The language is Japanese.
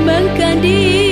kembangkan diri.